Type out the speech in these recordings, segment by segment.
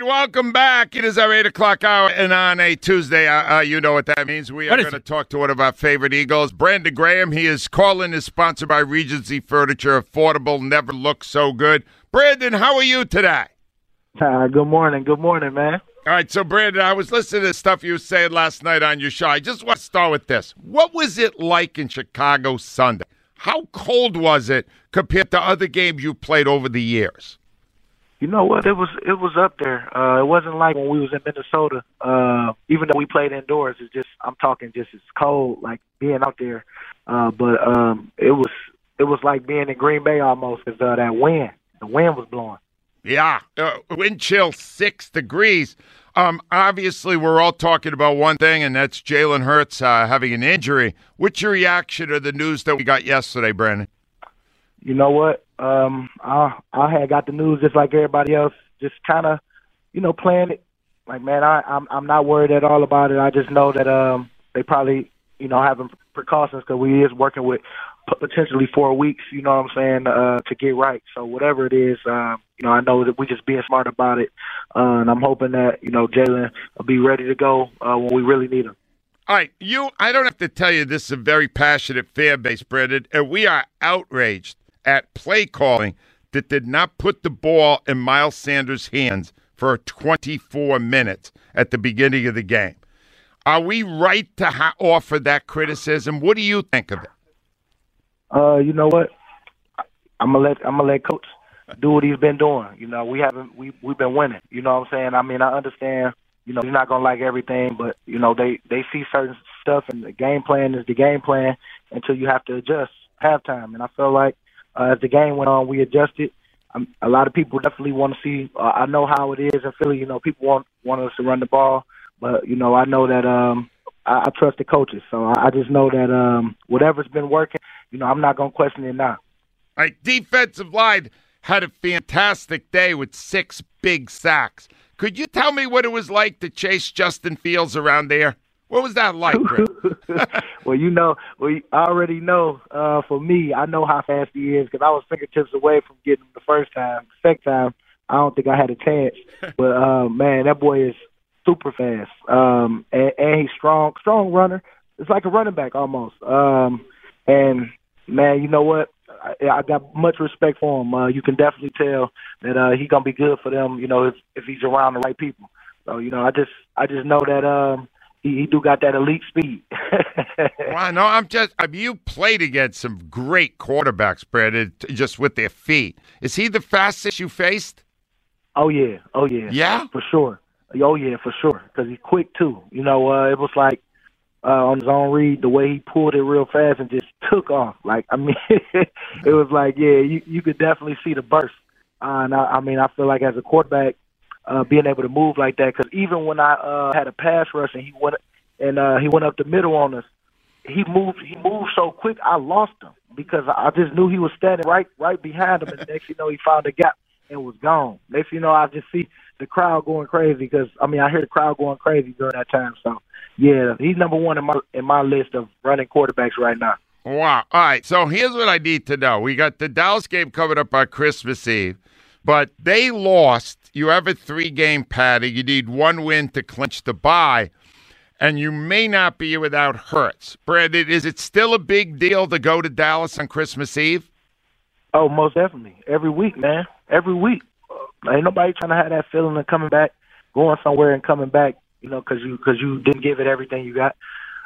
All right, welcome back. It is our 8 o'clock hour, and on a Tuesday, uh, uh, you know what that means. We are going to talk to one of our favorite Eagles, Brandon Graham. He is calling is sponsored by Regency Furniture. Affordable, never looks so good. Brandon, how are you today? Uh, good morning. Good morning, man. All right, so Brandon, I was listening to stuff you said last night on your show. I just want to start with this. What was it like in Chicago Sunday? How cold was it compared to other games you played over the years? You know what? It was it was up there. Uh, it wasn't like when we was in Minnesota. Uh, even though we played indoors, it's just I'm talking just it's cold, like being out there. Uh, but um, it was it was like being in Green Bay almost, cause uh, that wind, the wind was blowing. Yeah, uh, wind chill six degrees. Um, obviously, we're all talking about one thing, and that's Jalen Hurts uh, having an injury. What's your reaction to the news that we got yesterday, Brandon? You know what? Um, I I had got the news just like everybody else, just kind of, you know, playing it. Like, man, I I'm I'm not worried at all about it. I just know that um they probably you know having precautions because we is working with potentially four weeks. You know what I'm saying uh, to get right. So whatever it is, um, you know, I know that we just being smart about it, uh, and I'm hoping that you know Jalen will be ready to go uh, when we really need him. All right, you. I don't have to tell you this is a very passionate fan base, Brendan, and we are outraged at play calling that did not put the ball in Miles Sanders' hands for 24 minutes at the beginning of the game. Are we right to ha- offer that criticism? What do you think of it? Uh, you know what? I'm gonna let I'm gonna let coach do what he's been doing. You know, we haven't we we've been winning. You know what I'm saying? I mean, I understand. You know, he's not gonna like everything, but you know they they see certain stuff, and the game plan is the game plan until you have to adjust halftime. And I feel like uh, as the game went on, we adjusted. Um, a lot of people definitely want to see. Uh, I know how it is in Philly. You know, people want want us to run the ball, but you know, I know that um, I, I trust the coaches. So I, I just know that um, whatever's been working, you know, I'm not going to question it now. All right, defensive line had a fantastic day with six big sacks. Could you tell me what it was like to chase Justin Fields around there? What was that like, well, you know, we already know. Uh, for me, I know how fast he is because I was fingertips away from getting him the first time. Second time, I don't think I had a chance. but uh, man, that boy is super fast, um, and, and he's strong, strong runner. It's like a running back almost. Um, and man, you know what? I, I got much respect for him. Uh, you can definitely tell that uh, he's gonna be good for them. You know, if if he's around the right people. So you know, I just I just know that um, he, he do got that elite speed. well, no, I'm just. I mean, you played against some great quarterbacks, Brad, just with their feet. Is he the fastest you faced? Oh yeah, oh yeah, yeah, for sure. Oh yeah, for sure. Because he's quick too. You know, uh, it was like uh, on his own read, the way he pulled it real fast and just took off. Like I mean, it was like yeah, you you could definitely see the burst. Uh, and I, I mean, I feel like as a quarterback, uh, being able to move like that. Because even when I uh, had a pass rush and he went and uh, he went up the middle on us, he moved. He moved so quick, I lost him because I just knew he was standing right right behind him. And next you know, he found a gap and was gone. Next you know, I just see the crowd going crazy because I mean I hear the crowd going crazy during that time. So yeah, he's number one in my in my list of running quarterbacks right now. Wow. All right. So here's what I need to know. We got the Dallas game coming up on Christmas Eve. But they lost. You have a three game padding. You need one win to clinch the bye. And you may not be without Hurts. Brandon, is it still a big deal to go to Dallas on Christmas Eve? Oh, most definitely. Every week, man. Every week. Ain't nobody trying to have that feeling of coming back, going somewhere and coming back, you know, because you, cause you didn't give it everything you got.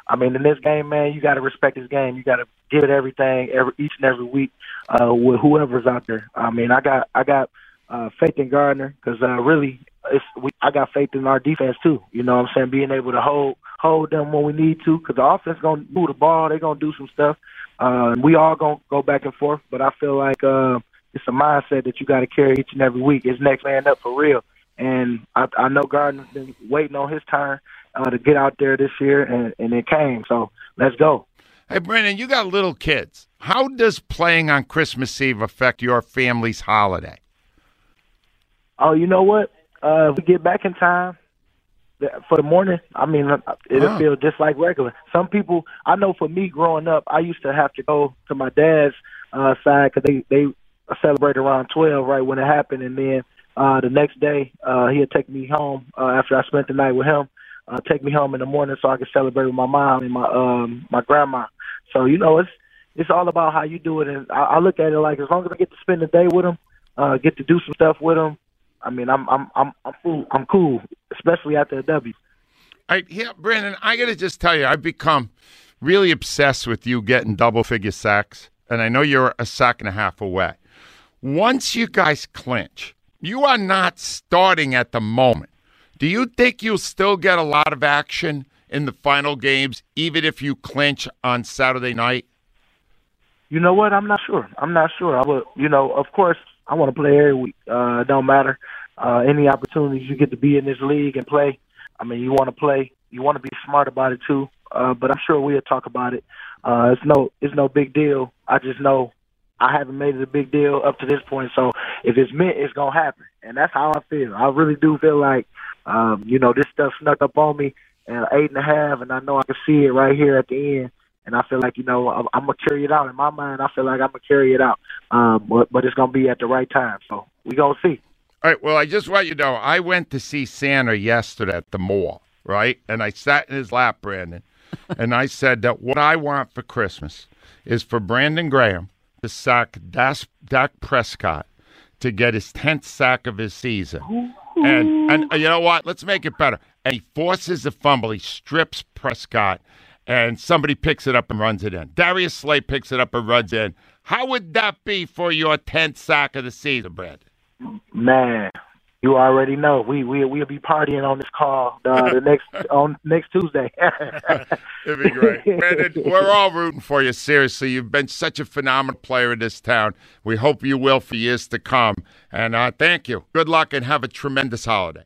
I mean, in this game, man, you got to respect this game. You got to give it everything every each and every week uh, with whoever's out there. I mean, I got I got uh, faith in Gardner because uh, really, it's, we, I got faith in our defense too. You know what I'm saying? Being able to hold hold them when we need to because the offense gonna move the ball. They're gonna do some stuff. Uh, we all gonna go back and forth. But I feel like uh, it's a mindset that you got to carry each and every week. It's next man up for real. and I, I know Gardner's been waiting on his turn uh, to get out there this year, and, and it came. So let's go. Hey, Brandon, you got little kids. How does playing on Christmas Eve affect your family's holiday? Oh, you know what? Uh, if we get back in time for the morning, I mean, uh, it'll Oh. feel just like regular. Some people, I know for me growing up, I used to have to go to my dad's uh, side because they, they celebrated around 12 right when it happened. And then uh, the next day, uh, he'd take me home uh, after I spent the night with him, uh, take me home in the morning so I could celebrate with my mom and my um, my grandma. So, you know, it's it's all about how you do it. And I, I look at it like as long as I get to spend the day with them, uh, get to do some stuff with them, I mean, I'm I'm I'm I'm cool. I'm cool, especially after a W. I, yeah, Brandon, I got to just tell you, I've become really obsessed with you getting double figure sacks, and I know you're a sack and a half away. Once you guys clinch, you are not starting at the moment. Do you think you'll still get a lot of action in the final games, even if you clinch on Saturday night? You know what? I'm not sure. I'm not sure. I would, you know, of course, I want to play every week. Uh, don't matter. Uh, any opportunities you get to be in this league and play. I mean, you want to play. You want to be smart about it too. Uh, but I'm sure we'll talk about it. Uh, it's no, it's no big deal. I just know I haven't made it a big deal up to this point. So if it's meant, it's gonna happen, and that's how I feel. I really do feel like, um, you know, this stuff snuck up on me at eight and a half, and I know I can see it right here at the end. And I feel like you know I'm, I'm gonna carry it out in my mind. I feel like I'm gonna carry it out, um, but but it's gonna be at the right time. So we gonna see. All right. Well, I just want you to know I went to see Santa yesterday at the mall, right? And I sat in his lap, Brandon, and I said that what I want for Christmas is for Brandon Graham to sack Das, Dak Prescott to get his tenth sack of his season. And and you know what? Let's make it better. And he forces a fumble. He strips Prescott, and somebody picks it up and runs it in. Darius Slay picks it up and runs in. How would that be for your tenth sack of the season, Brad? Man, you already know we we we'll be partying on this call uh, the next on next Tuesday. It'd be great. Brandon, we're all rooting for you, seriously. You've been such a phenomenal player in this town. We hope you will for years to come. And uh, thank you. Good luck and have a tremendous holiday.